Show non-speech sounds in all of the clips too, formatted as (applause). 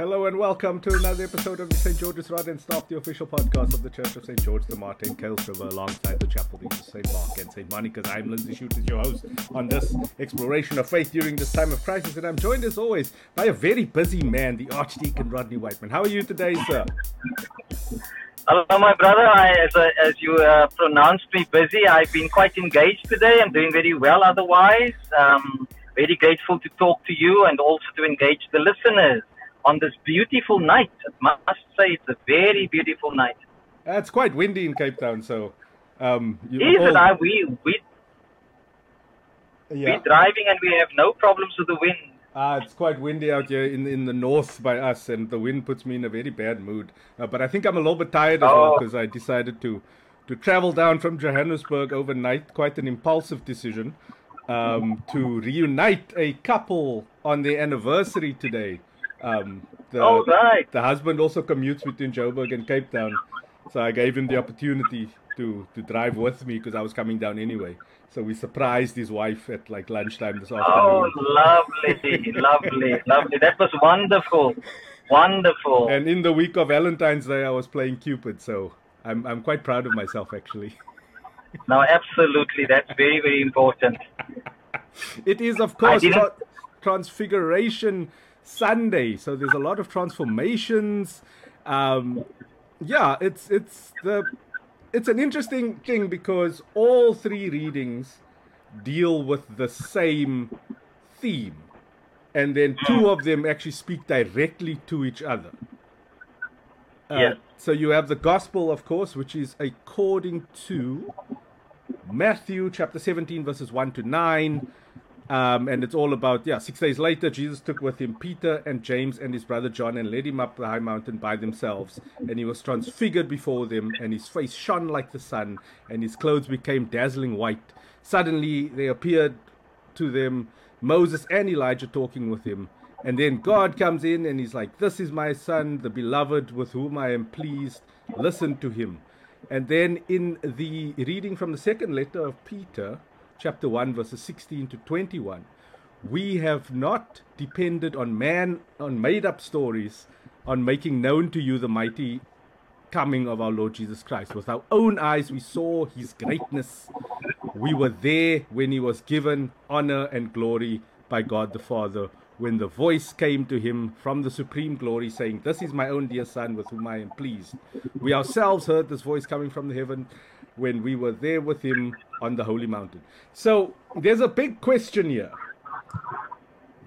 Hello and welcome to another episode of the St. George's Rod and Staff, the official podcast of the Church of St. George the Martyr in Kuils River, alongside the Chapel of St. Mark and St. Monica's. I'm Lindsay Shute, as your host on this exploration of faith during this time of crisis, and I'm joined as always by a very busy man, the Archdeacon Rodney Whiteman. How are you today, sir? Hello, my brother. I, as, uh, as you uh, pronounced me busy, I've been quite engaged today. I'm doing very well otherwise. Um, very grateful to talk to you and also to engage the listeners on this beautiful night. I must say, it's a very beautiful night. Uh, it's quite windy in Cape Town, so. Um, you all... it? I, we, we, yeah. we're driving and we have no problems with the wind. Uh, it's quite windy out here in in the north by us, and the wind puts me in a very bad mood. Uh, but I think I'm a little bit tired as oh. well because I decided to to travel down from Johannesburg overnight. Quite an impulsive decision um, to reunite a couple on their anniversary today. Um, the, oh, right. the husband also commutes between Joburg and Cape Town, so I gave him the opportunity to to drive with me because I was coming down anyway. So we surprised his wife at like lunchtime this afternoon. Oh, lovely, lovely, lovely. That was wonderful, wonderful. And in the week of Valentine's Day, I was playing Cupid, so I'm I'm quite proud of myself actually. No, absolutely. That's very very important. (laughs) it is, of course, tra- Transfiguration Sunday, so there's a lot of transformations. Um, yeah, it's it's the it's an interesting thing because all three readings deal with the same theme, and then two of them actually speak directly to each other. Uh, yes. So you have the gospel, of course, which is according to Matthew chapter 17, verses 1 to 9. Um, and it's all about, yeah, six days later, Jesus took with him Peter and James and his brother John and led him up the high mountain by themselves. And he was transfigured before them, and his face shone like the sun, and his clothes became dazzling white. Suddenly there appeared to them Moses and Elijah talking with him. And then God comes in and he's like, This is my son, the beloved, with whom I am pleased. Listen to him. And then in the reading from the second letter of Peter, chapter 1, verses 16 to 21, we have not depended on man, on made up stories, on making known to you the mighty coming of our Lord Jesus Christ. With our own eyes, we saw his greatness. We were there when he was given honor and glory by God the Father. When the voice came to him from the supreme glory, saying, This is my own dear Son with whom I am pleased. We ourselves heard this voice coming from the heaven when we were there with him on the holy mountain. So there's a big question here.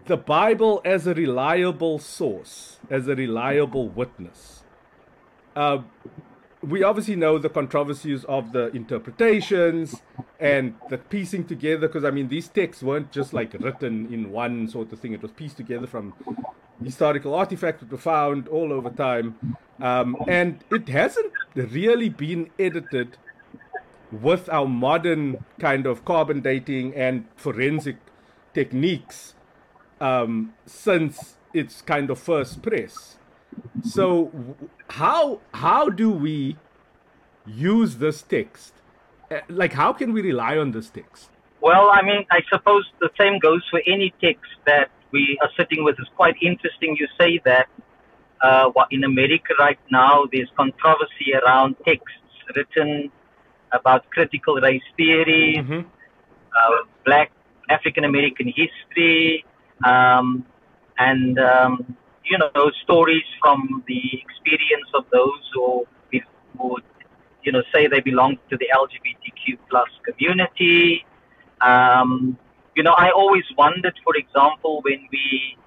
The Bible as a reliable source, as a reliable witness. Uh, we obviously know the controversies of the interpretations and the piecing together, because I mean, these texts weren't just like written in one sort of thing, it was pieced together from historical artifacts that were found all over time. Um, and it hasn't really been edited with our modern kind of carbon dating and forensic techniques um, since its kind of first press. So, how how do we use this text? Uh, like, how can we rely on this text? Well, I mean, I suppose the same goes for any text that we are sitting with. It's quite interesting you say that. Uh, in America right now, there's controversy around texts written about critical race theory, mm-hmm. uh, black African American history, um, and um, you know stories from the experience of those who would you know say they belong to the LGBTQ plus community. Um, you know, I always wondered, for example, when we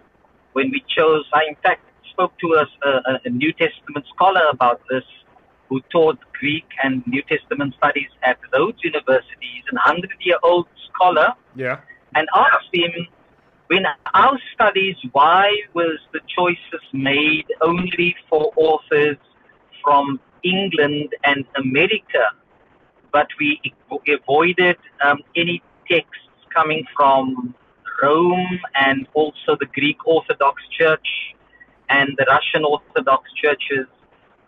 when we chose. I in fact spoke to a, a, a New Testament scholar about this who taught Greek and New Testament studies at Rhodes University. He's an 100 year old scholar. Yeah. And asked him, when our studies, why was the choices made only for authors from England and America, but we avoided um, any texts coming from Rome and also the Greek Orthodox Church and the Russian Orthodox churches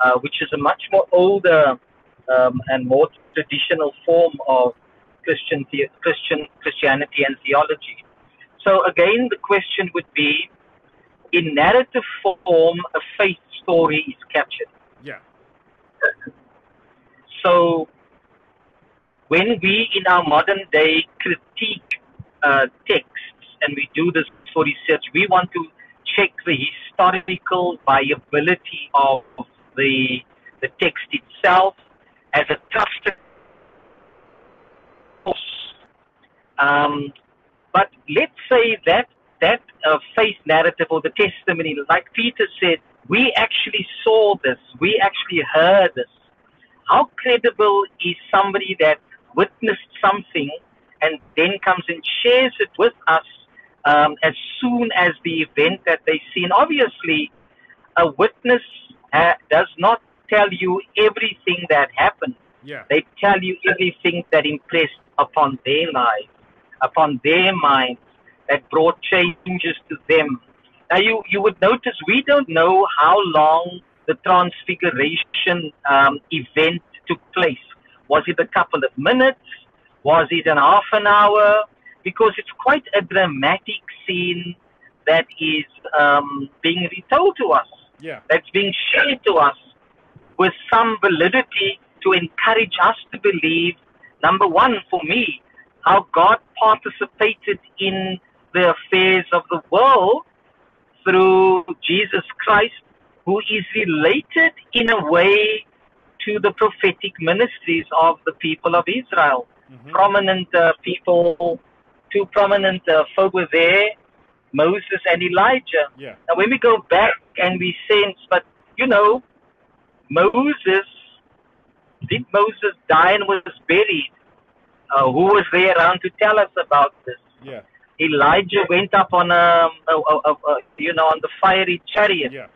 uh, which is a much more older um, and more traditional form of Christian, the- Christian Christianity and theology. So again, the question would be, in narrative form, a faith story is captured. Yeah. (laughs) So when we in our modern day critique uh, texts and we do this for research, we want to check the historical viability of the the text itself as a trusted source. Um, but let's say that that uh, faith narrative or the testimony, like Peter said, we actually saw this, we actually heard this. How credible is somebody that witnessed something and then comes and shares it with us um, as soon as the event that they see? And obviously, a witness uh, does not tell you everything that happened. Yeah. They tell you everything that impressed upon their lives, upon their minds, that brought changes to them. Now, you, you would notice we don't know how long the transfiguration um, event took place. Was it a couple of minutes? Was it an half an hour? Because it's quite a dramatic scene that is um, being retold to us, Yeah. that's being shared to us with some validity to encourage us to believe, number one, for me, how God participated in the affairs of the world through Jesus Christ, who is related in a way to the prophetic ministries of the people of Israel. Mhm. Prominent uh, people, two prominent uh, folk were there, Moses and Elijah. Yeah. Now, when we go back and we sense, but you know, Moses, did Moses die and was buried? Uh, who was there around to tell us about this? Yeah. Elijah went up on a, a, a, a, a you know, on the fiery chariot. Yeah.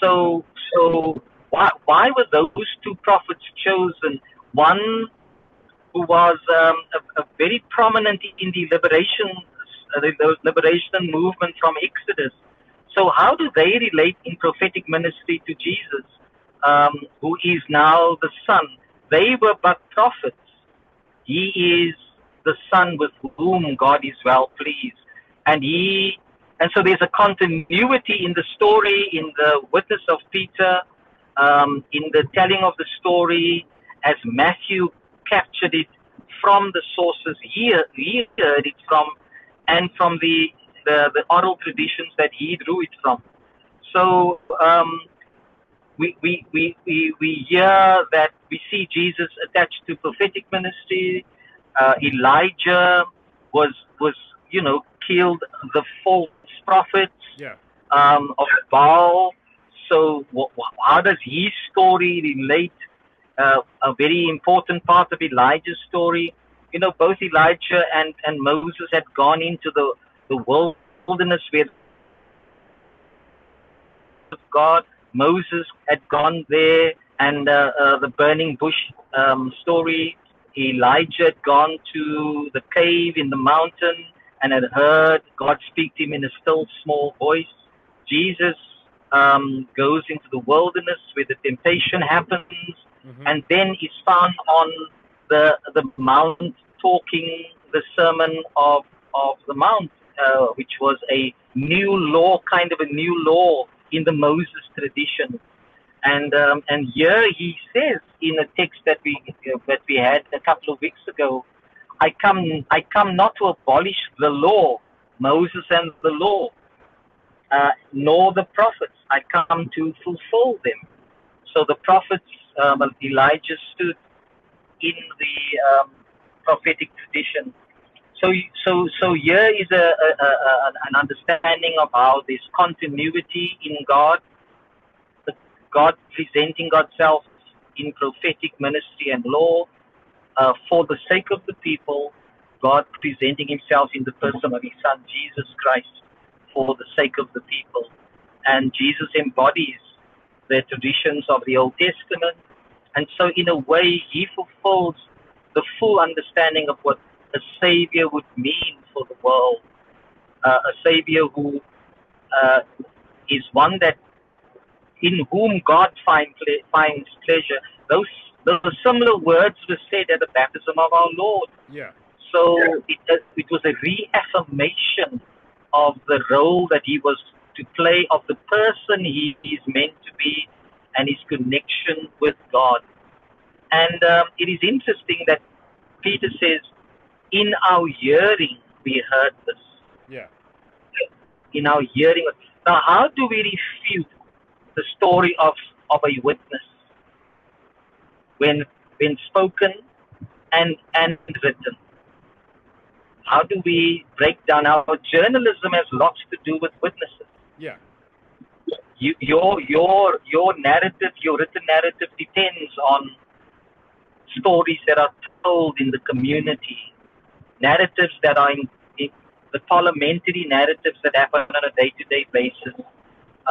So, so why, why were those two prophets chosen? One who was um, a, a very prominent in the liberation, uh, the liberation movement from Exodus. So, how do they relate in prophetic ministry to Jesus, um, who is now the Son? They were but prophets. He is the Son with whom God is well pleased, and he and so there's a continuity in the story, in the witness of Peter, um, in the telling of the story, as Matthew captured it from the sources he, he heard it from, and from the, the, the oral traditions that he drew it from. So um, we, we, we, we, we hear that we see Jesus attached to prophetic ministry. Uh, Elijah was, was, you know, killed the false prophets Yeah. um, of Baal. So, wh- wh- how does his story relate? Uh, a very important part of Elijah's story. You know, both Elijah and, and Moses had gone into the, the wilderness where God, Moses had gone there, and uh, uh, the burning bush um, story. Elijah had gone to the cave in the mountain and had heard God speak to him in a still small voice. Jesus um, goes into the wilderness where the temptation happens Mhm. and then is found on the the mount talking the sermon of of the mount, uh, which was a new law, kind of a new law in the Moses tradition. And um, and here he says in a text that we that we had a couple of weeks ago, I come I come not to abolish the law, Moses and the law, uh, nor the prophets. I come to fulfill them. So the prophets, um, Elijah stood in the um, prophetic tradition. So, so, so here is a, a, a, an understanding of how there's continuity in God, God presenting Godself in prophetic ministry and law uh, for the sake of the people, God presenting Himself in the person of His Son Jesus Christ for the sake of the people, and Jesus embodies the traditions of the Old Testament. And so, in a way, he fulfills the full understanding of what a Savior would mean for the world. Uh, a Savior who uh, is one that in whom God find ple- finds pleasure. Those, those similar words were said at the baptism of our Lord. Yeah. So it, uh, it was a reaffirmation of the role that he was to play of the person he is meant to be and his connection with God. And um, it is interesting that Peter says, in our hearing, we heard this. Yeah. In our hearing. Now, how do we refute the story of, of a witness when, when spoken and, and written? How do we break down? Our journalism has lots to do with witnesses. Yeah. You, your your your narrative, your written narrative depends on stories that are told in the community, narratives that are in, in the parliamentary narratives that happen on a day-to-day basis,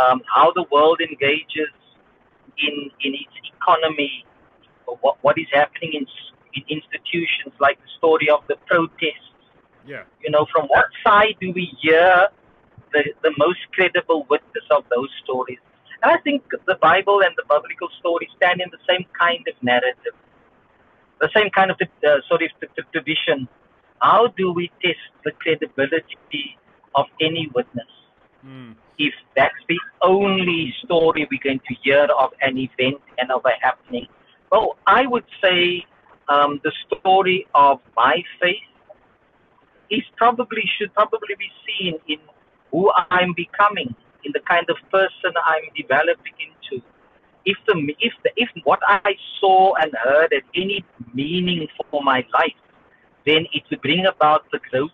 um, how the world engages in in its economy, what what is happening in, in institutions like the story of the protests. Yeah. You know, from what side do we hear the, the most credible witness of those stories? And I think the Bible and the biblical stories stand in the same kind of narrative, the same kind of uh, sort of tradition. How do we test the credibility of any witness? Mm. If that's the only story we're going to hear of an event and of a happening, well, I would say um, the story of my faith is probably should probably be seen in who I'm becoming, in the kind of person I'm developing into. If the if the if what I saw and heard had any meaning for my life, then it will bring about the growth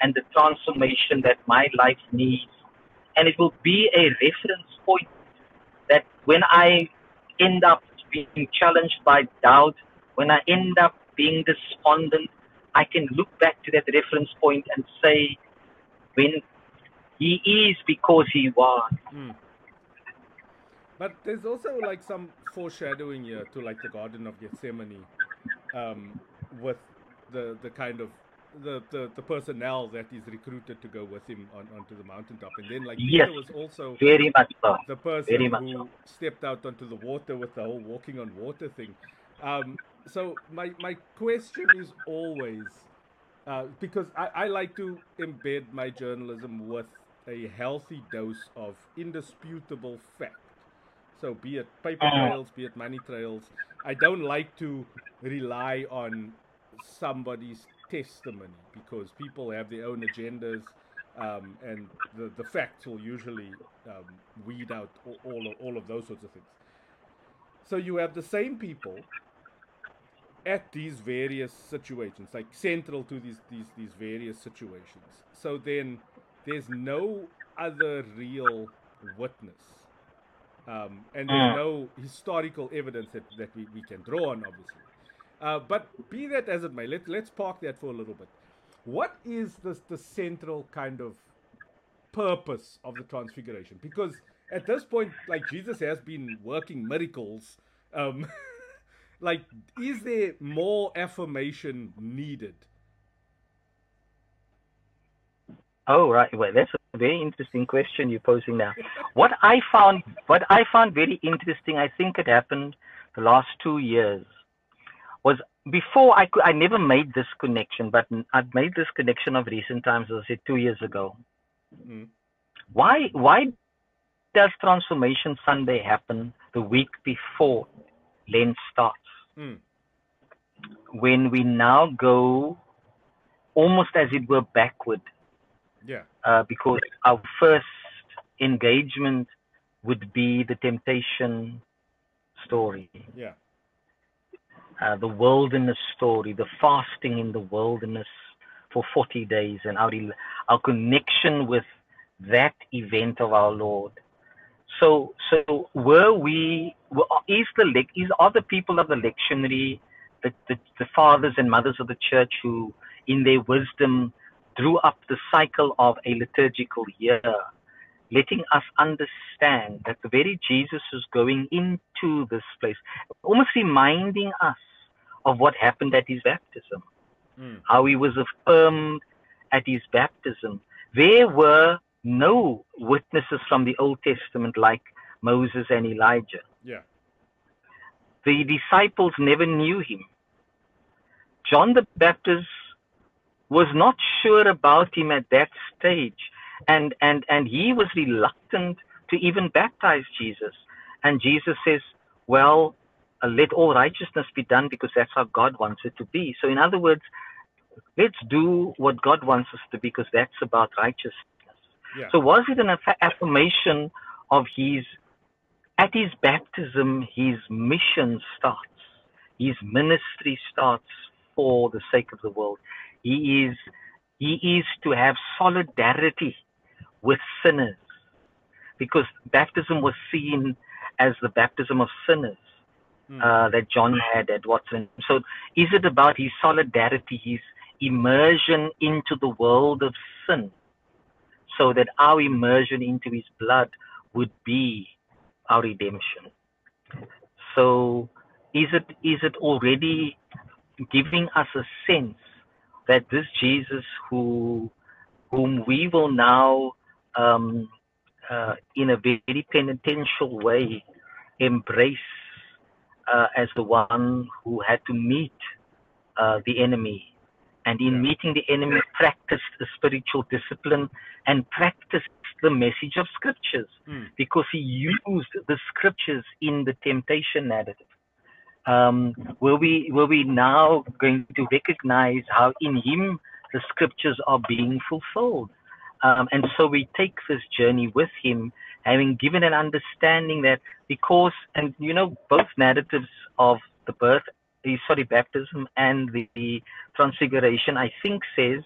and the transformation that my life needs. And it will be a reference point that when I end up being challenged by doubt, when I end up being despondent, I can look back to that reference point and say, when he is because he was. Mm. But there's also like some foreshadowing here to like the Garden of Gethsemane, um, with the the kind of the, the, the personnel that is recruited to go with him on, onto the mountaintop, and then like yes, Peter was also very much so. the person who so. stepped out onto the water with the whole walking on water thing. Um, so my my question is always uh, because I, I like to embed my journalism with a healthy dose of indisputable fact. So be it paper Uh-huh. trails, be it money trails. I don't like to rely on somebody's testimony because people have their own agendas, um, and the, the facts will usually um, weed out all, all of, all of those sorts of things. So you have the same people at these various situations, like central to these these these various situations. So then there's no other real witness. Um, and there's no historical evidence that, that we, we can draw on, obviously. Uh, but be that as it may, let, let's park that for a little bit. What is the, the central kind of purpose of the transfiguration? Because at this point, like Jesus has been working miracles. Um, (laughs) like, is there more affirmation needed? Oh right, well that's a very interesting question you're posing now. What I found, what I found very interesting, I think it happened the last two years, was before I could, I never made this connection, but I've made this connection of recent times. As I said two years ago. Mm. Why why does Transformation Sunday happen the week before Lent starts? Mm. When we now go almost as it were backward Yeah. uh, because our first engagement would be the temptation story, Yeah. uh, the wilderness story, the fasting in the wilderness for 40 days, and our, our connection with that event of our Lord. So, so were we? Is the is are the people of the lectionary, the, the the fathers and mothers of the church who, in their wisdom, drew up the cycle of a liturgical year, letting us understand that the very Jesus was going into this place, almost reminding us of what happened at his baptism, Mm. how he was affirmed at his baptism. There were no witnesses from the Old Testament like Moses and Elijah. Yeah. The disciples never knew him. John the Baptist was not sure about him at that stage. and and and he was reluctant to even baptize Jesus. And Jesus says, "Well, uh, let all righteousness be done because that's how God wants it to be." So, in other words, let's do what God wants us to because that's about righteousness. Yeah. So, was it an affirmation of his? At his baptism, his mission starts. His ministry starts for the sake of the world. He is he is to have solidarity with sinners because baptism was seen as the baptism of sinners mm. uh, that John had at Watson. So, is it about his solidarity, his immersion into the world of sin, so that our immersion into his blood would be our redemption? So, is it is it already giving us a sense that this Jesus who whom we will now um, uh, in a very penitential way embrace uh, as the one who had to meet uh, the enemy. And in meeting the enemy, practiced the spiritual discipline and practiced the message of scriptures mm. because he used the scriptures in the temptation narrative. Um, were we were we now going to recognize how in him the scriptures are being fulfilled? Um, and so we take this journey with him, having given an understanding that because, and you know, both narratives of the birth, the sorry, baptism and the, the transfiguration, I think says,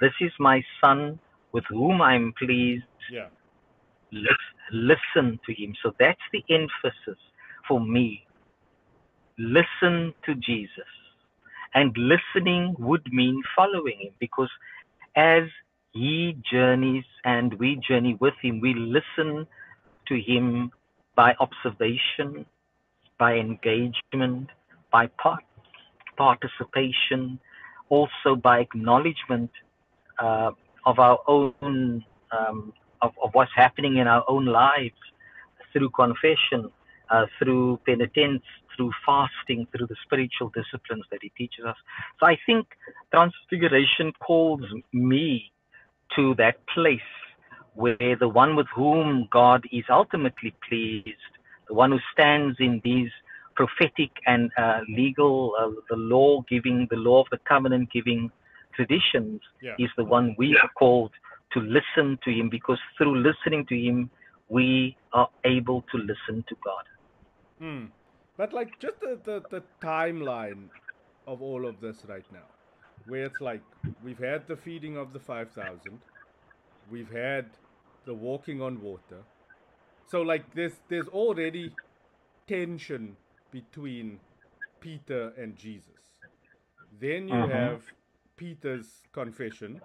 "This is my son, with whom I'm pleased." Yeah. listen to him. So that's the emphasis for me. Listen to Jesus. And listening would mean following him because as he journeys and we journey with him. We listen to him by observation, by engagement, by part, participation, also by acknowledgement uh, of our own, um, of, of what's happening in our own lives through confession, uh, through penitence, through fasting, through the spiritual disciplines that he teaches us. So I think Transfiguration calls me to that place where the one with whom God is ultimately pleased, the one who stands in these prophetic and uh, legal, uh, the law giving, the law of the covenant giving traditions, yeah. is the one we are called to listen to him because through listening to him, we are able to listen to God. Hmm. But like just the, the, the timeline of all of this right now where it's like we've had the feeding of the 5000 we've had the walking on water so like there's there's already tension between peter and jesus then you uh-huh. have peter's confession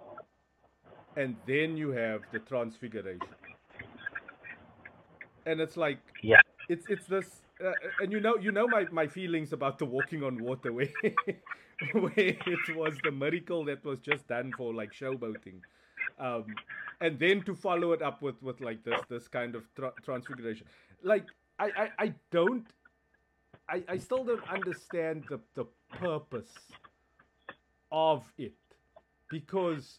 and then you have the transfiguration and it's like yeah it's it's this uh, and you know you know my, my feelings about the walking on water where (laughs) where it was the miracle that was just done for like showboating, um, and then to follow it up with with like this this kind of tra- transfiguration. Like I, I I don't I I still don't understand the the purpose of it because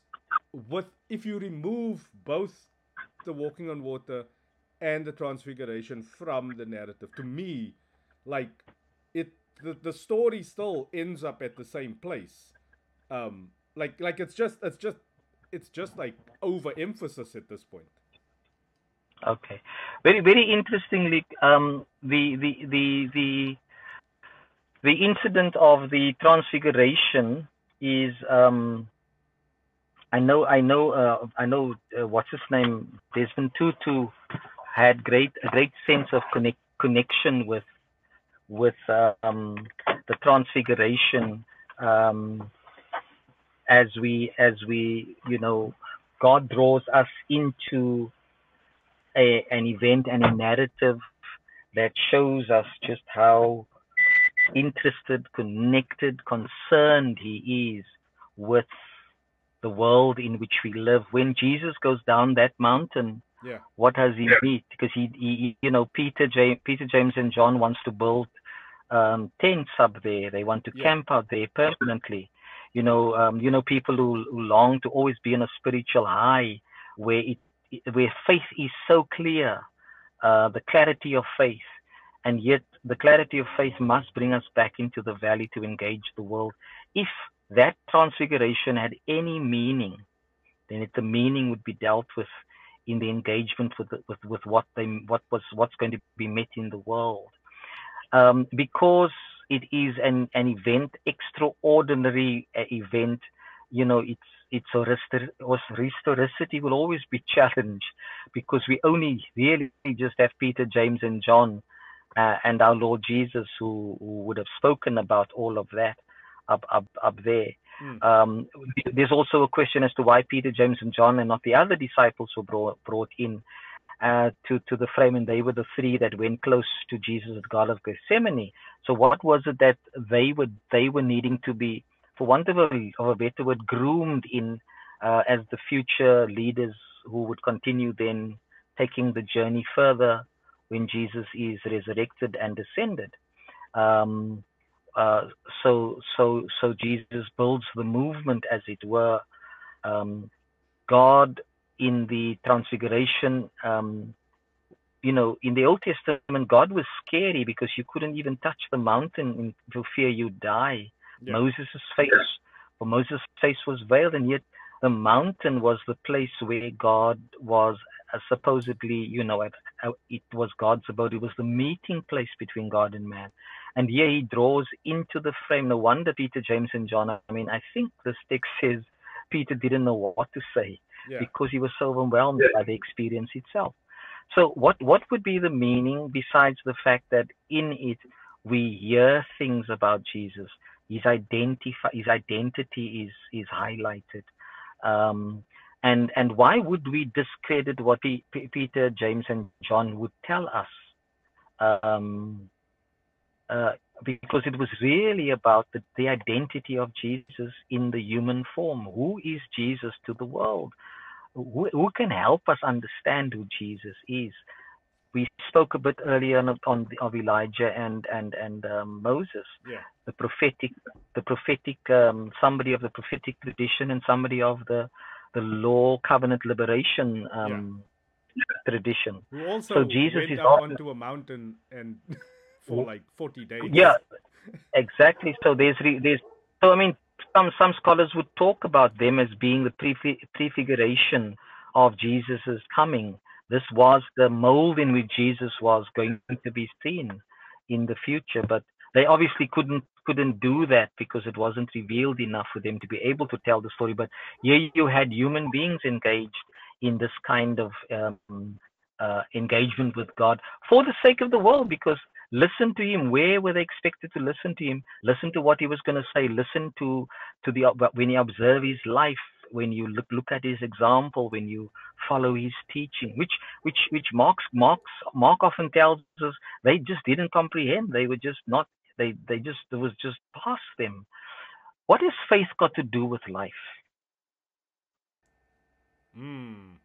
with if you remove both the walking on water and the transfiguration from the narrative to me like it the, the story still ends up at the same place. Um, like like it's just it's just it's just like overemphasis at this point. Okay, very very interestingly, um, the the the the the incident of the transfiguration is um, I know I know uh, I know uh, what's his name Desmond Tutu had great a great sense of connect, connection with with um, the transfiguration um, as we as we you know God draws us into a, an event and a narrative that shows us just how interested, connected, concerned he is with the world in which we live. When Jesus goes down that mountain, yeah. What does he meet? Because he, he, you know, Peter, James, Peter, James, and John wants to build um, tents up there. They want to yeah. camp out there permanently. You know, um, you know, people who, who long to always be on a spiritual high, where it where faith is so clear, uh, the clarity of faith, and yet the clarity of faith must bring us back into the valley to engage the world. If that transfiguration had any meaning, then it, the meaning would be dealt with in the engagement with with, with what they what was what's going to be met in the world. Um, because it is an, an event, extraordinary uh, event, you know, it's its historicity will always be (laughs) challenged because we only really just have Peter, James, and John uh, and our Lord Jesus who, who, would have spoken about all of that up up up there. Mm. Um, there's also a question as to why Peter, James, and John and not the other disciples were brought brought in uh, to to the frame, and they were the three that went close to Jesus at Garden of Gethsemane. So what was it that they were they were needing to be for want of a, of a better word, groomed in uh, as the future leaders who would continue then taking the journey further when Jesus is resurrected and ascended. Um, uh, so, so, so Jesus builds the movement, as it were. Um, God in the Transfiguration, um, you know, in the Old Testament, God was scary because you couldn't even touch the mountain for fear you'd die. Yeah. Moses' face, for Moses' face was veiled, and yet the mountain was the place where God was uh, supposedly, you know, at, uh, it was God's abode. It was the meeting place between God and man. And here he draws into the frame. No wonder Peter, James, and John. I mean, I think this text says Peter didn't know what to say yeah. because he was so overwhelmed yeah. by the experience itself. So, what what would be the meaning besides the fact that in it we hear things about Jesus? his identify his identity is is highlighted um, and and why would we discredit what P- Peter James and John would tell us? Um, uh, because it was really about the, the identity of Jesus in the human form. Who is Jesus to the world? Who, who can help us understand who Jesus is we spoke a bit earlier on, on of Elijah and and and um, Moses. Yeah. The prophetic, the prophetic, um, somebody of the prophetic tradition and somebody of the the law covenant liberation um, yeah. tradition. Who also so Jesus went is up onto a mountain and (laughs) for like forty days. Yeah, (laughs) exactly. So there's there's so I mean some some scholars would talk about them as being the prefiguration of Jesus's coming this was the mold in which Jesus was going to be seen in the future. But they obviously couldn't couldn't do that because it wasn't revealed enough for them to be able to tell the story. But here you had human beings engaged in this kind of um, uh, engagement with God for the sake of the world because listen to him where were they expected to listen to him listen to what he was going to say listen to to the when he observed his life when you look look at his example, when you follow his teaching, which which which Mark's Mark's Mark often tells us they just didn't comprehend. They were just not they they just it was just past them. What has faith got to do with life? Hmm.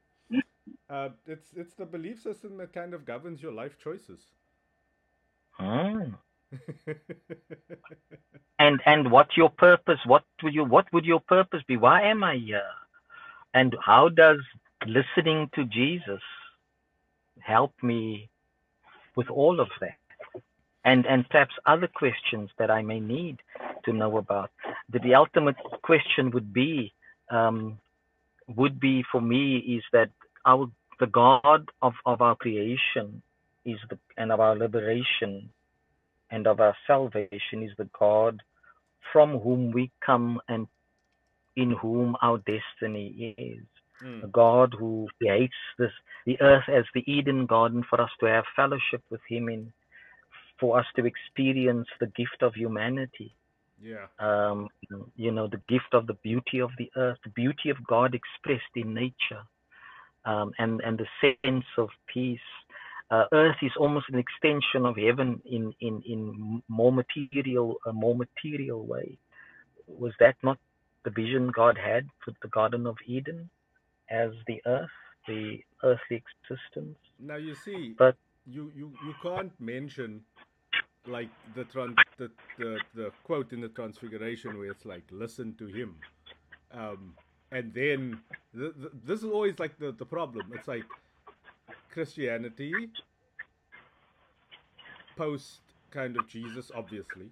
Uh, it's it's the belief system that kind of governs your life choices. Hmm (laughs) and and what's your purpose? What would you what would your purpose be? Why am I here? And how does listening to Jesus help me with all of that? And and perhaps other questions that I may need to know about. The, the ultimate question would be um, would be for me is that our the God of, of our creation is the and of our liberation and of our salvation is the God from whom we come and in whom our destiny is. Mm. A God who creates this the earth as the Eden garden for us to have fellowship with Him in, for us to experience the gift of humanity. Yeah. Um, you know, the gift of the beauty of the earth, the beauty of God expressed in nature, um, and and the sense of peace uh, earth is almost an extension of heaven in in in more material a more material way. Was that not the vision god had for the garden of eden as the earth the earthly existence? Now you see but you you you can't mention like the trans the, the the quote in the transfiguration where it's like listen to him. Um and then the, the, this is always like the, the problem. It's like Christianity post kind of Jesus, obviously,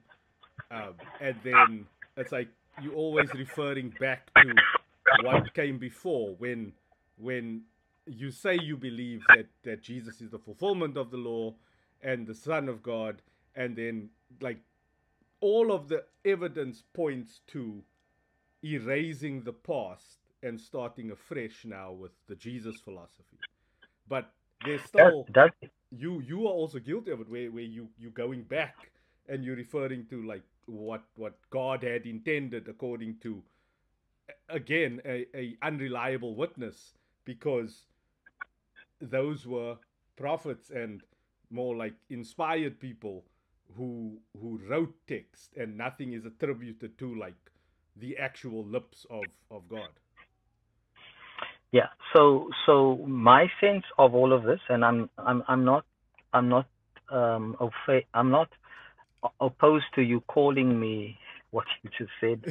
um, and then it's like you're always referring back to what came before when when you say you believe that that Jesus is the fulfillment of the law and the Son of God, and then like all of the evidence points to erasing the past and starting afresh now with the Jesus philosophy. But there's still That, that, you you are also guilty of it where, where you you going back and you're referring to like what what God had intended according to again a, a unreliable witness because those were prophets and more like inspired people who who wrote text and nothing is attributed to like the actual lips of of God. Yeah. So so my sense of all of this, and I'm I'm I'm not I'm not um afraid, I'm not opposed to you calling me what (laughs) you just said.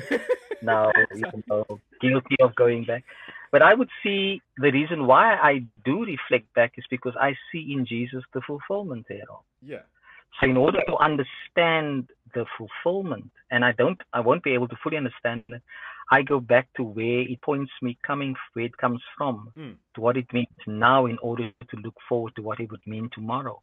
now you know guilty of going back. But I would see the reason why I do reflect back is because I see in Jesus the fulfillment thereof. Yeah. So in order to understand the fulfillment, and I don't, I won't be able to fully understand it, I go back to where it points me coming, where it comes from, Mm. to what it means now in order to look forward to what it would mean tomorrow.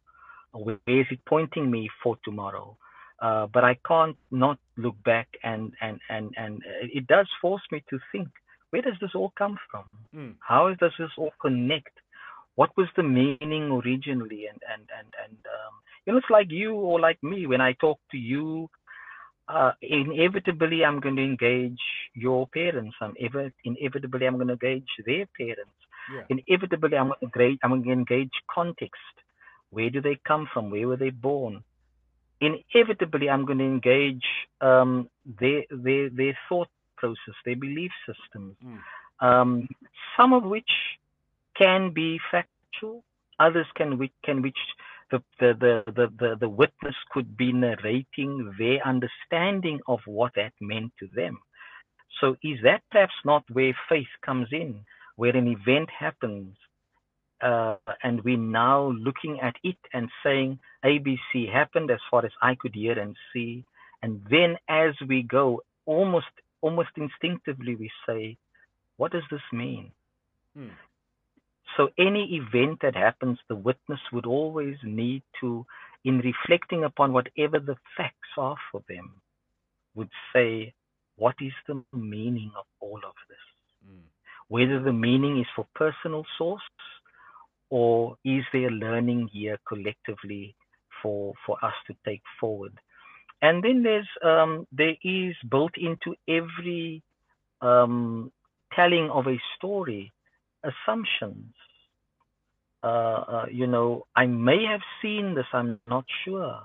Where is it pointing me for tomorrow? Uh, but I can't not look back and, and, and, and it does force me to think, where does this all come from? Mm. How does this all connect? What was the meaning originally? And and and and um, you know, it's like you or like me. When I talk to you, uh, inevitably I'm going to engage your parents. I'm ever inevitably I'm going to engage their parents. Yeah. Inevitably I'm going to engage, I'm going to engage context. Where do they come from? Where were they born? Inevitably I'm going to engage um, their their their thought process, their belief systems Mm. um, some of which can be factual, others can which can which the, the, the, the the witness could be narrating their understanding of what that meant to them. So is that perhaps not where faith comes in, where an event happens, uh, and we're now looking at it and saying ABC happened as far as I could hear and see, and then as we go, almost almost instinctively we say, what does this mean? Mm. So any event that happens, the witness would always need to, in reflecting upon whatever the facts are for them, would say, what is the meaning of all of this? Mm. Whether the meaning is for personal source or is there learning here collectively for for us to take forward? And then there's um, there is built into every um, telling of a story assumptions. Uh, uh, you know, I may have seen this, I'm not sure.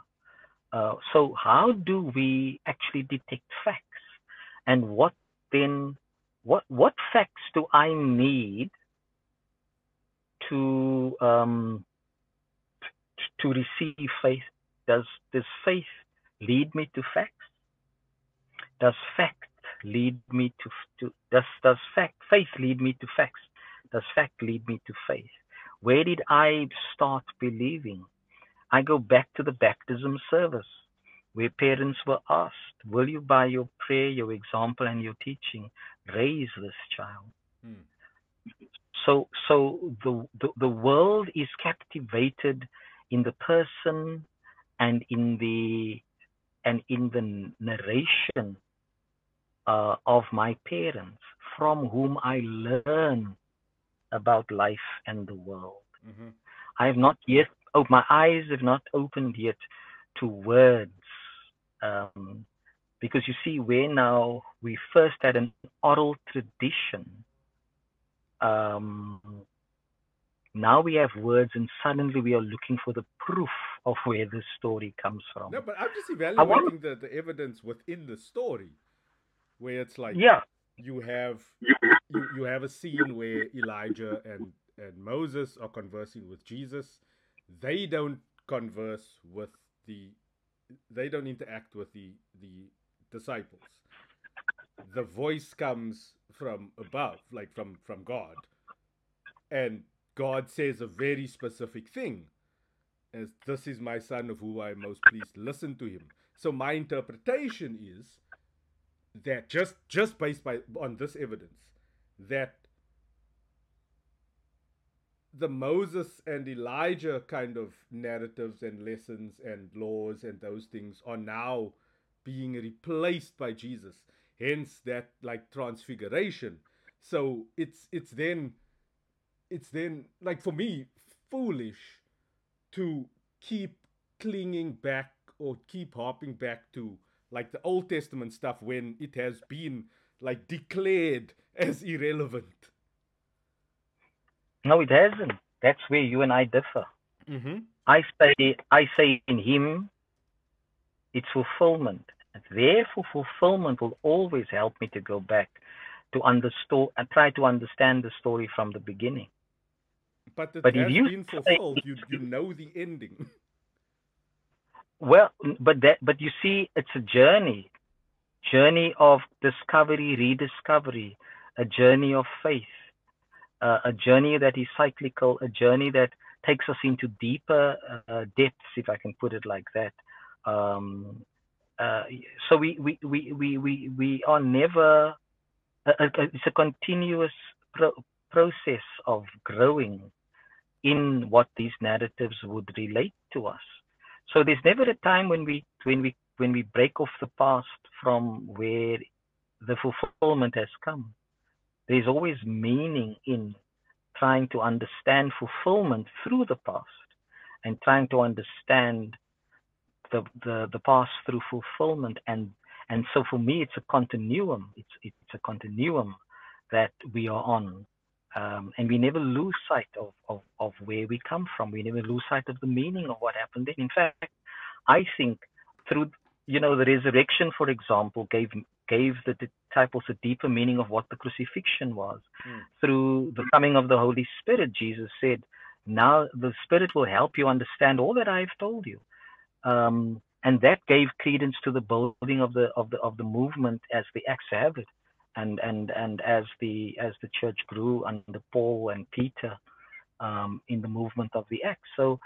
Uh, so, how do we actually detect facts? And what then, what, what facts do I need to, um, to receive faith? Does, does faith lead me to facts? Does fact lead me to, to does does fact faith lead me to facts? Does fact lead me to faith? Where did I start believing? I go back to the baptism service where parents were asked, Will you, by your prayer, your example, and your teaching, raise this child? Mm. So, so the, the, the world is captivated in the person and in the and in the narration uh, of my parents, from whom I learn about life and the world. hmm I have not yet, oh, my eyes have not opened yet to words. Um, because you see, where now we first had an oral tradition, um, now we have words, and suddenly we are looking for the proof of where this story comes from. No, but I'm just evaluating want... evaluating the, the evidence within the story, where it's like Yeah, you have you, you have a scene where Elijah and and Moses are conversing with Jesus. They don't converse with the they don't interact with the the disciples. the voice comes from above, like from from God, and God says a very specific thing, as this is my son of whom I am most pleased. Listen to him. So my interpretation is that just just based by on this evidence that the Moses and Elijah kind of narratives and lessons and laws and those things are now being replaced by Jesus. Hence that like transfiguration. So it's it's then it's then like for me foolish to keep clinging back or keep harping back to like the Old Testament stuff when it has been like declared as irrelevant. No, it hasn't. That's where you and I differ. Mm-hmm. I say, I say in Him, it's fulfillment. Therefore, fulfillment will always help me to go back to understand and try to understand the story from the beginning. But it But if has you been fulfilled. You you (laughs) know the ending. Well, but that, but you see, it's a journey, journey of discovery, rediscovery, a journey of faith, uh, a journey that is cyclical, a journey that takes us into deeper uh, depths, if I can put it like that. Um, uh, so we, we, we, we, we, we are never, it's a continuous pro- process of growing in what these narratives would relate to us. So there's never a time when we when we when we break off the past from where the fulfillment has come. There's always meaning in trying to understand fulfillment through the past and trying to understand the the, the past through fulfillment and and so for me it's a continuum. It's it's a continuum that we are on. Um, and we never lose sight of, of, of where we come from. We never lose sight of the meaning of what happened. In fact, I think through you know the resurrection, for example, gave gave the disciples a deeper meaning of what the crucifixion was. Mm. Through the coming of the Holy Spirit, Jesus said, "Now the Spirit will help you understand all that I have told you." Um, and that gave credence to the building of the of the of the movement as the Acts have it and and and as the as the church grew under Paul and Peter um, in the movement of the Acts. So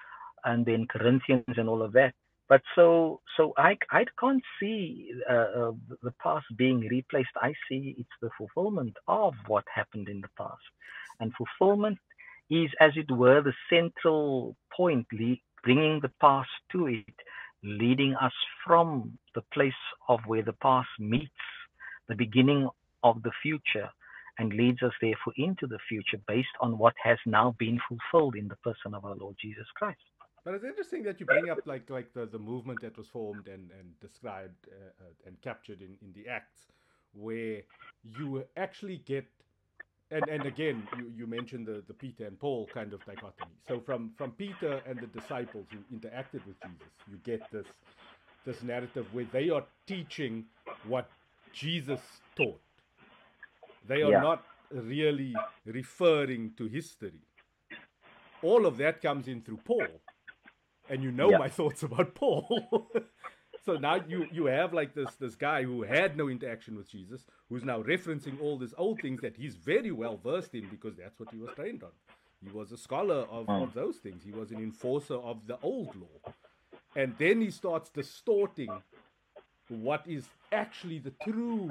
and then Corinthians and all of that. But so so I I can't see uh, uh, the past being replaced. I see it's the fulfillment of what happened in the past, and fulfillment is as it were the central point, bringing the past to it, leading us from the place of where the past meets the beginning of the future and leads us therefore into the future based on what has now been fulfilled in the person of our Lord Jesus Christ. But it's interesting that you bring up like like the, the movement that was formed and, and described uh, uh, and captured in, in the Acts, where you actually get and, and again you, you mentioned the, the Peter and Paul kind of dichotomy. So from, from Peter and the disciples who interacted with Jesus, you get this this narrative where they are teaching what Jesus taught. They are Yeah. not really referring to history. All of that comes in through Paul. And you know Yeah. my (laughs) thoughts about Paul. (laughs) so now you, you have like this this guy who had no interaction with Jesus, who's now referencing all these old things that he's very well versed in because that's what he was trained on. He was a scholar of, hmm. of those things. He was an enforcer of the old law. And then he starts distorting what is actually the true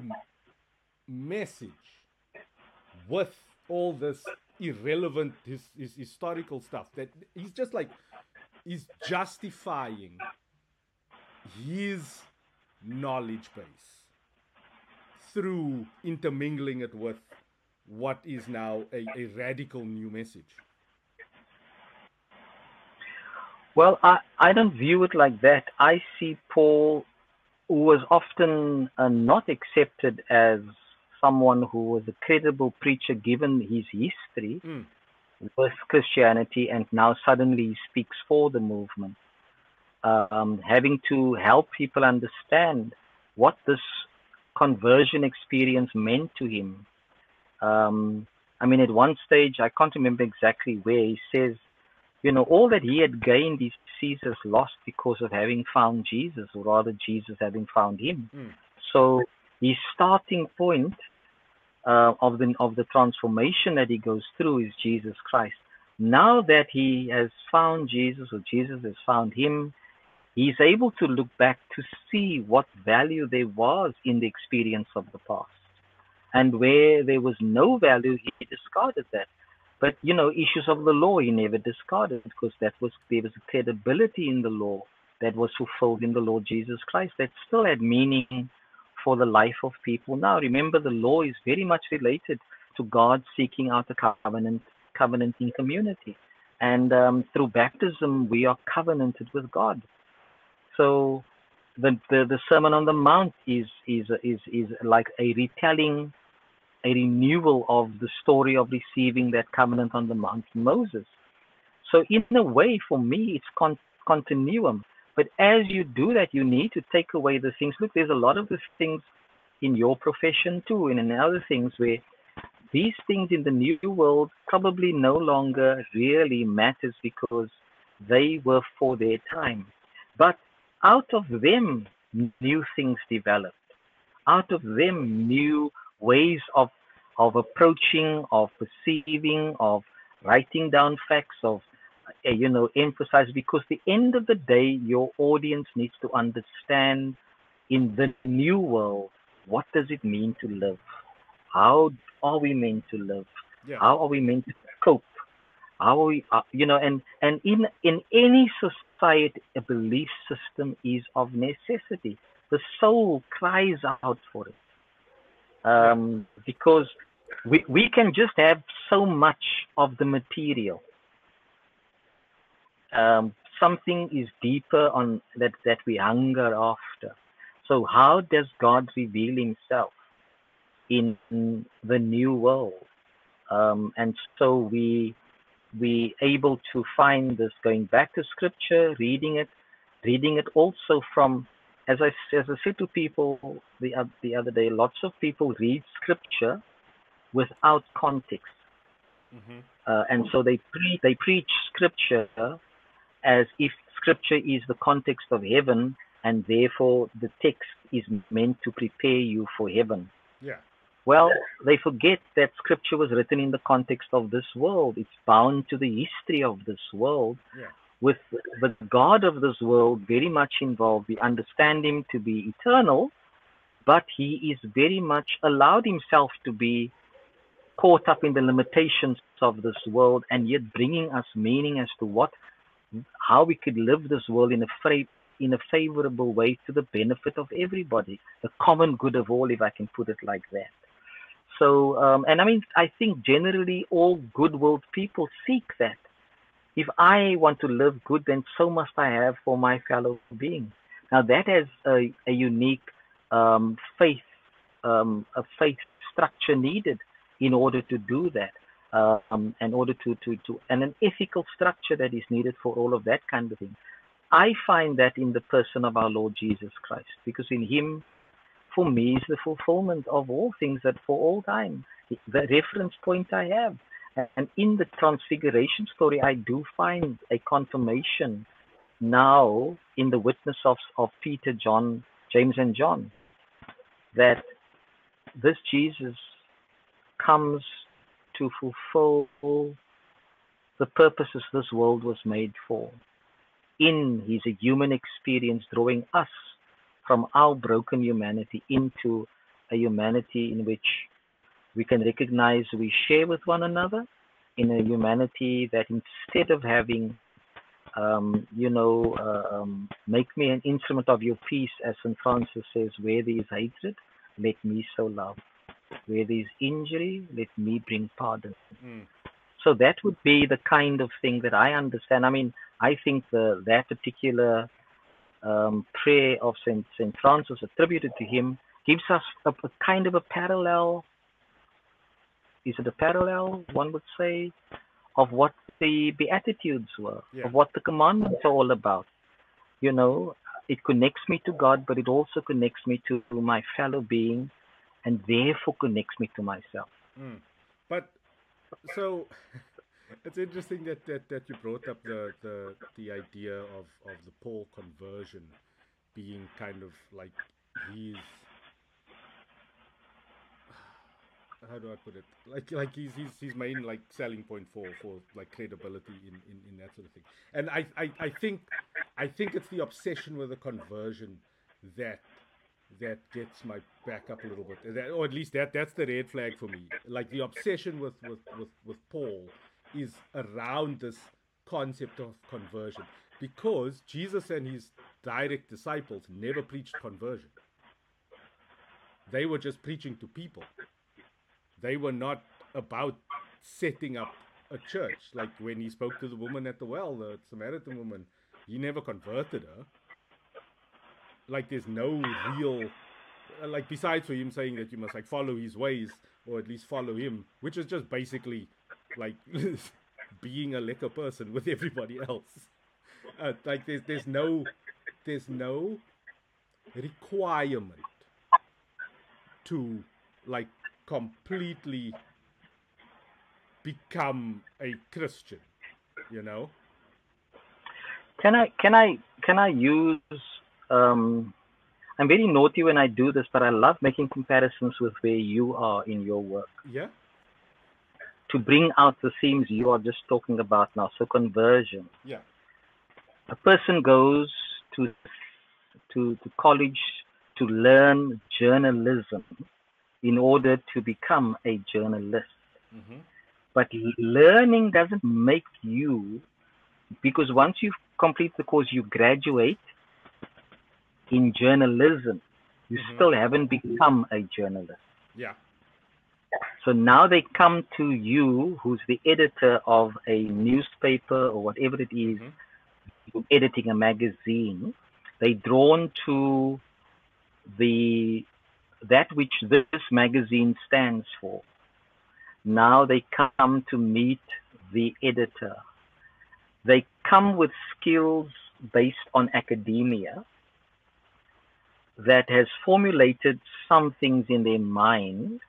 message with all this irrelevant his, his historical stuff that he's just like he's justifying his knowledge base through intermingling it with what is now a, a radical new message Well, I, I don't view it like that. I see Paul, who was often uh, not accepted as someone who was a credible preacher given his history Mm. with Christianity, and now suddenly he speaks for the movement, um, having to help people understand what this conversion experience meant to him. Um, I mean, at one stage, I can't remember exactly where, he says, you know, all that he had gained, he sees as lost because of having found Jesus, or rather, Jesus having found him. Mm. So his starting point uh, of the of the transformation that he goes through is Jesus Christ. Now that he has found Jesus or Jesus has found him, he's able to look back to see what value there was in the experience of the past. And where there was no value, he discarded that. But you know, issues of the law he never discarded because that was there was a credibility in the law that was fulfilled in the Lord Jesus Christ that still had meaning for the life of people now. Remember, the law is very much related to God seeking out a covenant, covenanting community. And um, through baptism, we are covenanted with God. So the, the, the Sermon on the Mount is, is, is, is like a retelling, a renewal of the story of receiving that covenant on the Mount Moses. So in a way, for me, it's con- continuum. But as you do that, you need to take away the things. Look, there's a lot of these things in your profession too, and in other things where these things in the new world probably no longer really matters because they were for their time. But out of them, new things developed. Out of them, new ways of of approaching, of perceiving, of writing down facts, of you know, emphasize because the end of the day, your audience needs to understand in the new world what does it mean to live? How are we meant to live? Yeah. How are we meant to cope? How are we, uh, you know, and and in in any society, a belief system is of necessity. The soul cries out for it um, because we we can just have so much of the material um, something is deeper on that that we hunger after. So how does God reveal Himself in the new world? Um, and so we we able to find this going back to Scripture, reading it, reading it also from as I as I said to people the the other day, lots of people read Scripture without context. Mm-hmm. Uh, and so they pre- they preach scripture as if scripture is the context of heaven and therefore the text is meant to prepare you for heaven. Yeah. Well, they forget that scripture was written in the context of this world. It's bound to the history of this world. Yeah. With the God of this world very much involved. We understand him to be eternal, but he is very much allowed himself to be caught up in the limitations of this world and yet bringing us meaning as to what how we could live this world in a fra- in a favorable way to the benefit of everybody, the common good of all, if I can put it like that. So, um, and I mean, I think generally all good world people seek that. If I want to live good, then so must I have for my fellow being. Now that has a, a unique um, faith, um, a faith structure needed in order to do that um, in order to, to, to, and an ethical structure that is needed for all of that kind of thing. I find that in the person of our Lord Jesus Christ, because in Him, for me, is the fulfillment of all things that for all time, the reference point I have. And in the transfiguration story, I do find a confirmation now in the witness of, of Peter, John, James, and John that this Jesus comes to fulfill the purposes this world was made for. In his human experience, drawing us from our broken humanity into a humanity in which we can recognize we share with one another, in a humanity that instead of having, um, you know, um, make me an instrument of your peace, as St. Francis says, where there is hatred, let me so love. Where there is injury, let me bring pardon. Mm. So that would be the kind of thing that I understand. I mean, I think the, that particular um, prayer of Saint Saint Francis attributed to him gives us a, a, kind of a parallel. Is it a parallel? One would say of what the beatitudes were, yeah. of what the commandments are all about. You know, it connects me to God, but it also connects me to my fellow being and therefore connects me to myself. Mm. But so (laughs) it's interesting that, that, that you brought up the, the the idea of, of the Paul conversion being kind of like he's (sighs) how do I put it? Like like he's his his main like selling point for for like credibility in, in, in that sort of thing. And I, I I think I think it's the obsession with the conversion that that gets my back up a little bit, that, or at least that that's the red flag for me. Like the obsession with with with, with Paul is around this concept of conversion because Jesus and his direct disciples never preached conversion. They were just preaching to people. They were not about setting up a church. Like when he spoke to the woman at the well, the Samaritan woman, he never converted her. Like there's no real like besides for him saying that you must like follow his ways or at least follow him, which is just basically like (laughs) being a lekker person with everybody else. Uh, like there's there's no there's no requirement to like completely become a Christian, you know. Can I can I can I use um I'm very naughty when I do this, but I love making comparisons with where you are in your work. Yeah. To bring out the themes you are just talking about now. So conversion. Yeah. A person goes to to, to college to learn journalism in order to become a journalist. Mm-hmm. But learning doesn't make you, because once you complete the course, you graduate in journalism. You Mhm. still haven't become a journalist. Yeah. So now they come to you, who's the editor of a newspaper or whatever it is, Mhm. editing a magazine. They're drawn to the that which this magazine stands for. Now they come to meet the editor. They come with skills based on academia that has formulated some things in their mind,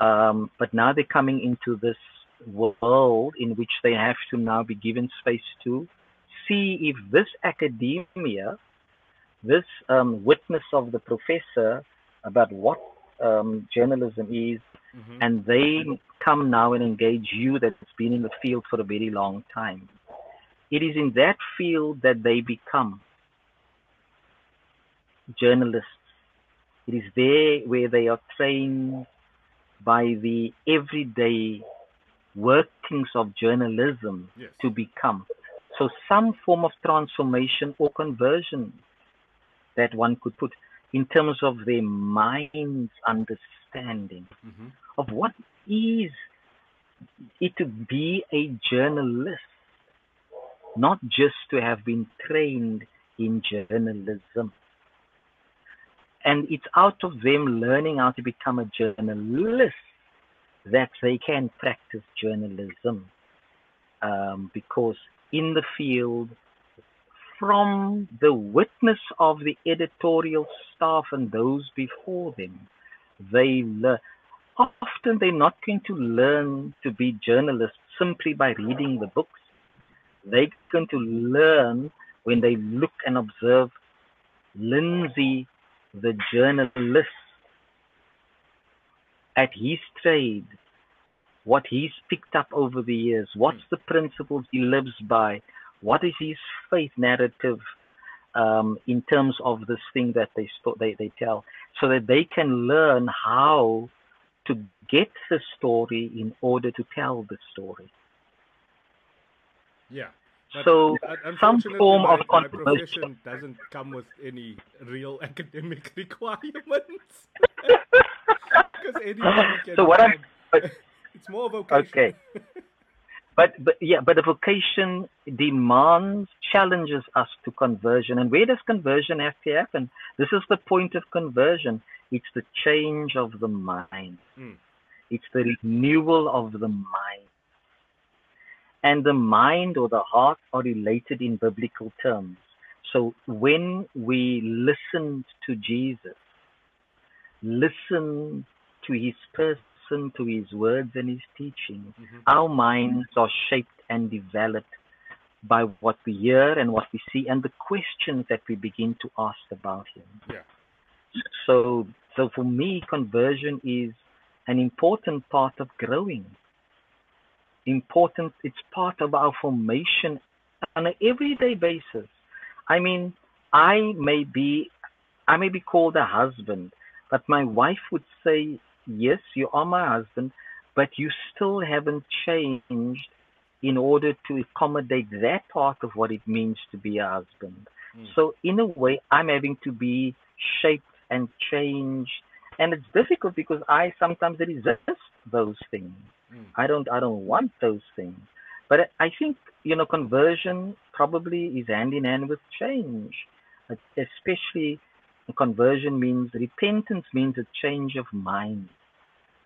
um, but now they're coming into this world in which they have to now be given space to see if this academia, this um, witness of the professor about what um, journalism is, Mhm. and they come now and engage you that's been in the field for a very long time. It is in that field that they become journalists. It is there where they are trained by the everyday workings of journalism Yes. to become. So, some form of transformation or conversion that one could put in terms of their mind's understanding Mhm. of what is it to be a journalist, not just to have been trained in journalism. And it's out of them learning how to become a journalist that they can practice journalism. Um, because in the field, from the witness of the editorial staff and those before them, they learn. Often they're not going to learn to be journalists simply by reading the books. They're going to learn when they look and observe Lindsay, the journalist, at his trade, what he's picked up over the years, what's the principles he lives by, what is his faith narrative um, in terms of this thing that they, they they tell, so that they can learn how to get the story in order to tell the story. Yeah. But So some form my, of profession doesn't come with any real (laughs) academic (laughs) requirements. (laughs) Because anybody can. So what I'm- become- it's more vocation. Okay. But, but yeah, but the vocation demands, challenges us to conversion. And where does conversion have to happen? This is the point of conversion. It's the change of the mind. Mm. It's the renewal of the mind. And the mind or the heart are related in biblical terms. So when we listened to Jesus, listen to his person, to his words and his teachings, Mhm. our minds are shaped and developed by what we hear and what we see and the questions that we begin to ask about him. Yeah. So, so for me, conversion is an important part of growing. Important, it's part of our formation on an everyday basis. I mean, I may be, I may be called a husband, but my wife would say, "Yes, you are my husband, but you still haven't changed in order to accommodate that part of what it means to be a husband." Mm. So in a way, I'm having to be shaped and changed, and it's difficult because I sometimes resist those things. Mm. I don't I don't want those things. But I think you know conversion probably is hand in hand with change, especially conversion means repentance means a change of mind.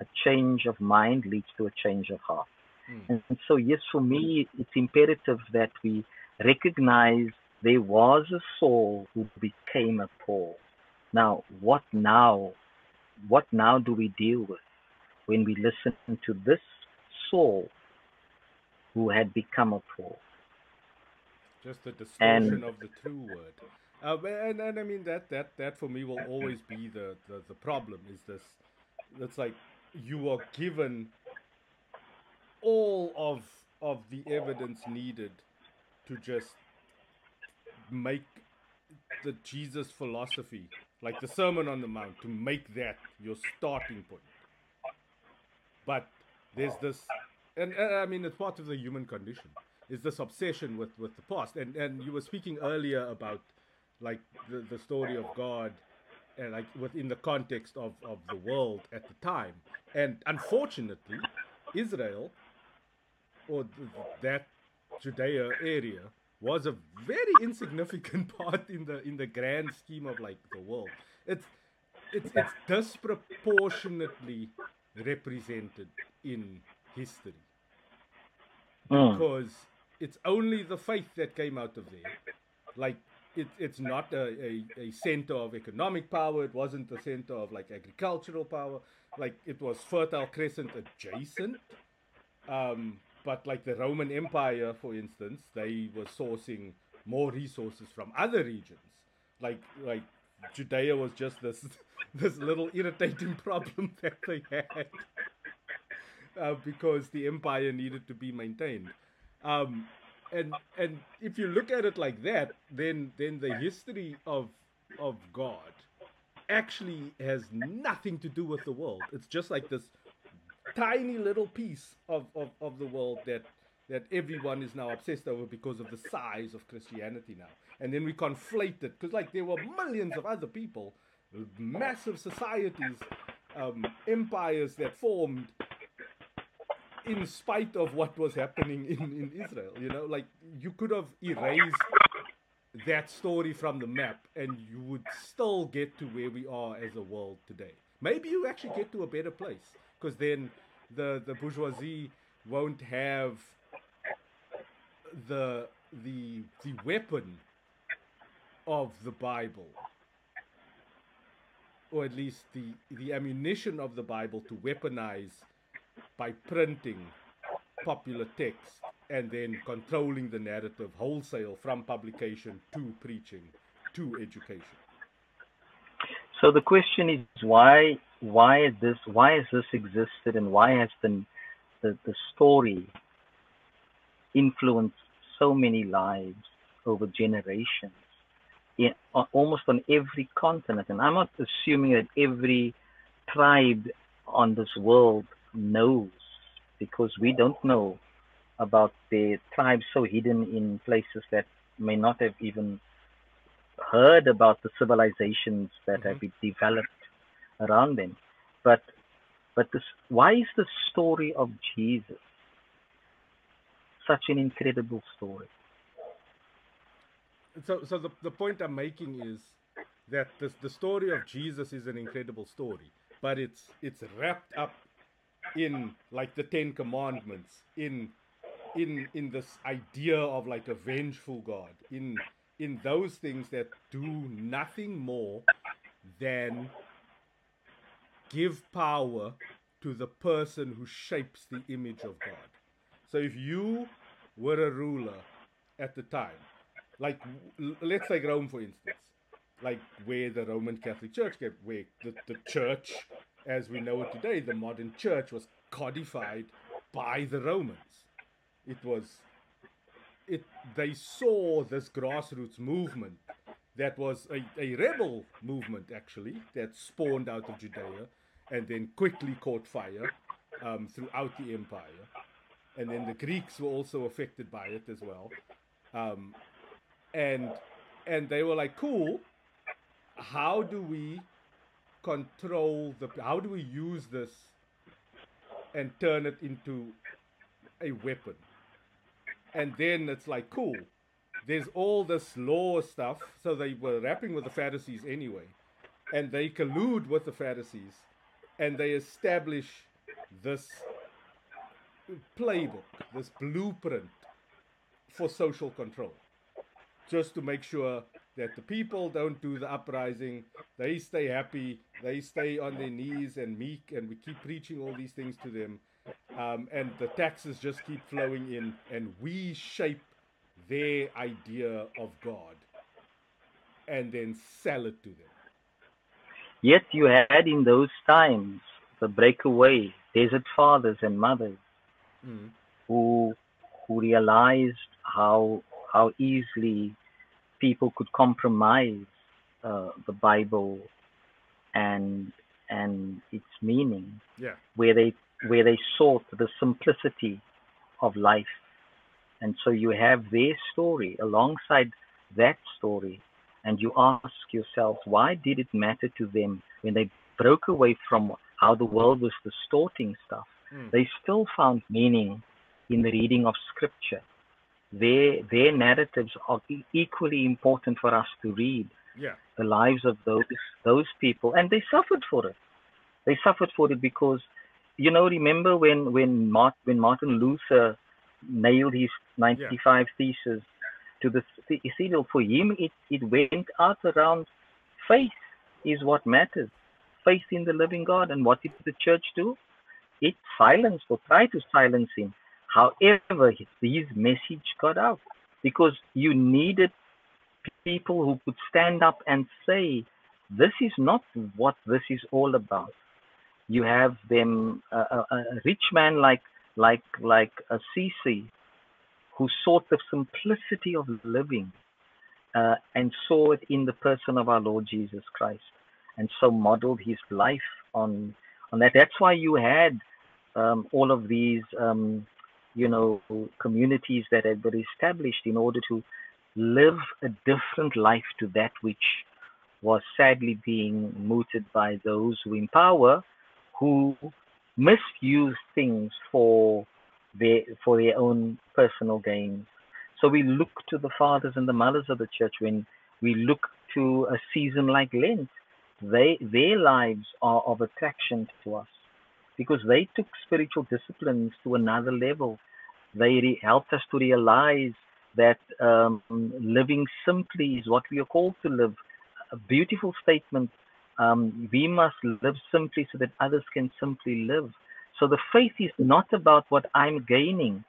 A change of mind leads to a change of heart. Mm. And so yes, for me, it's imperative that we recognize there was a Saul who became a Paul. Now, what now? What now do we deal with when we listen to this Saul who had become a Paul? Just the distortion And- of the true word. Uh, and, and I mean that, that that for me will always be the, the, the problem is this it's like you are given all of of the evidence needed to just make the Jesus philosophy, like the Sermon on the Mount, to make that your starting point. But there's this, and, I mean, it's part of the human condition. Is this obsession with with the past? And and you were speaking earlier about like the, the story of God, and like within the context of of the world at the time. And unfortunately, Israel or th- that Judea area was a very insignificant (laughs) part in the in the grand scheme of like the world. It's it's it's disproportionately represented in history Mm. because it's only the faith that came out of there. Like it, it's not a, a, a center of economic power. It wasn't a center of like agricultural power. Like it was Fertile Crescent adjacent. Um, but like the Roman Empire, for instance, they were sourcing more resources from other regions. Like like Judea was just this this little irritating problem (laughs) that they had uh, because the empire needed to be maintained. Um, and and if you look at it like that, then then the history of of God actually has nothing to do with the world. It's just like this tiny little piece of, of, of the world that that everyone is now obsessed over because of the size of Christianity now. And then we conflate it because like there were millions of other people, massive societies, um, empires that formed in spite of what was happening in, in Israel. You know, like you could have erased that story from the map and you would still get to where we are as a world today. Maybe you actually get to a better place because then the, the bourgeoisie won't have the the the weapon of the Bible or at least the the ammunition of the Bible to weaponize by printing popular text and then controlling the narrative wholesale from publication to preaching to education. So the question is why why this why has this existed and why has the the, the story influenced so many lives over generations in, uh, almost on every continent and I'm not assuming that every tribe on this world knows because we don't know about the tribes so hidden in places that may not have even heard about the civilizations that have been developed around them. But but this why is the story of Jesus such an incredible story? So, so the, the point I'm making is that this, the story of Jesus is an incredible story, but it's it's wrapped up in like the Ten Commandments, in in in this idea of like a vengeful God, in in those things that do nothing more than give power to the person who shapes the image of God. So if you were a ruler at the time, like let's take Rome for instance, like where the Roman Catholic Church came, where the, the church as we know it today, the modern church was codified by the Romans. It was it they saw this grassroots movement that was a, a rebel movement actually that spawned out of Judea and then quickly caught fire um, throughout the empire. And then the Greeks were also affected by it as well. Um, and and they were like, cool, how do we control the how do we use this and turn it into a weapon? And then it's like, cool, there's all this law stuff. So they were rapping with the Pharisees anyway. And they collude with the Pharisees and they establish this playbook, this blueprint for social control. Just to make sure that the people don't do the uprising, they stay happy, they stay on their knees and meek, and we keep preaching all these things to them. Um, and the taxes just keep flowing in, and we shape their idea of God and then sell it to them. Yet you had in those times the breakaway desert fathers and mothers Mm. who who realized how how easily people could compromise uh, the Bible and and its meaning, Yeah. where they where they sought the simplicity of life, and so you have their story alongside that story, and you ask yourself, why did it matter to them when they broke away from how the world was distorting stuff? Mm. They still found meaning in the reading of scripture. Their their narratives are equally important for us to read Yeah. the lives of those those people, and they suffered for it. They suffered for it because, you know, remember when when Mart, when Martin Luther nailed his 95 theses to the cathedral, for him it it went out around faith is what matters, faith in the living God, and what did the church do? It silenced or tried to silence him. However, his, message got out because you needed people who could stand up and say, this is not what this is all about. You have them, uh, a, a rich man like like like a Sisi, who sought the simplicity of living, uh, and saw it in the person of our Lord Jesus Christ, and so modeled his life on on that. That's why you had um, all of these, um, you know, communities that had been established in order to live a different life to that which was sadly being mooted by those who in power who misuse things for their for their own personal gains. So we look to the fathers and the mothers of the church when we look to a season like Lent. They their lives are of attraction to us because they took spiritual disciplines to another level. They re- helped us to realize that um, living simply is what we are called to live. A beautiful statement. Um, we must live simply so that others can simply live. So the faith is not about what I'm gaining.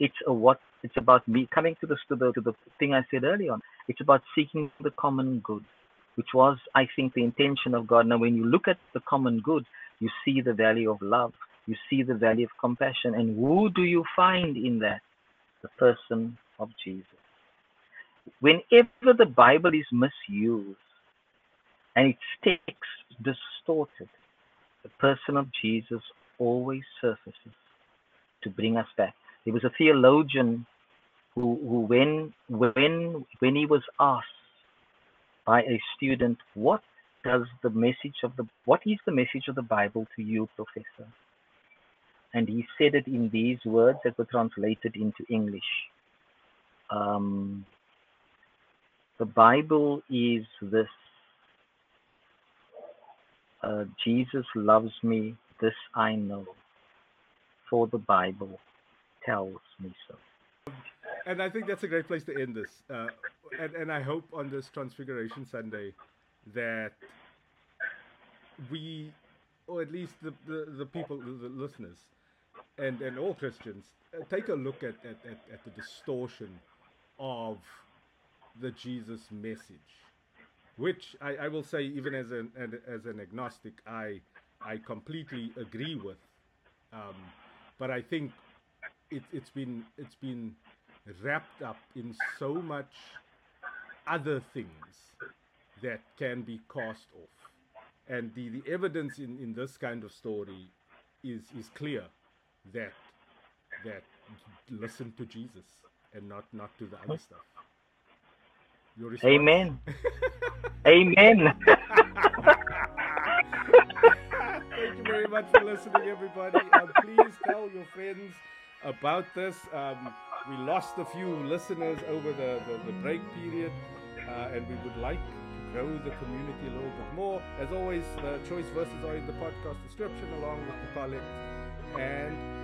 It's a what. It's about me coming to to the to the thing I said earlier on. It's about seeking the common good, which was, I think, the intention of God. Now, when you look at the common good, you see the value of love. You see the value of compassion. And who do you find in that? The person of Jesus. Whenever the Bible is misused and its text distorted, the person of Jesus always surfaces to bring us back. There was a theologian who, who when when when he was asked by a student, what does the message of the what is the message of the Bible to you, Professor? And he said it in these words that were translated into English. Um, the Bible is this uh, Jesus loves me, this I know, for the Bible tells me so. And I think that's a great place to end this. Uh, and, and I hope on this Transfiguration Sunday that we, or at least the, the, the people, the listeners, and, and all Christians, uh, take a look at, at, at, at the distortion of the Jesus message, which I, I will say, even as an, as an agnostic, I I completely agree with. Um, but I think it, it's been it's been wrapped up in so much other things that can be cast off. And the, the evidence in, in this kind of story is is clear that that listen to Jesus and not not to the other stuff. Amen. (laughs) Amen. (laughs) Thank you very much for listening, everybody. Um, please tell your friends about this. Um, we lost a few listeners over the, the, the break period, uh, and we would like to grow the community a little bit more. As always, the choice verses are in the podcast description along with the collect, and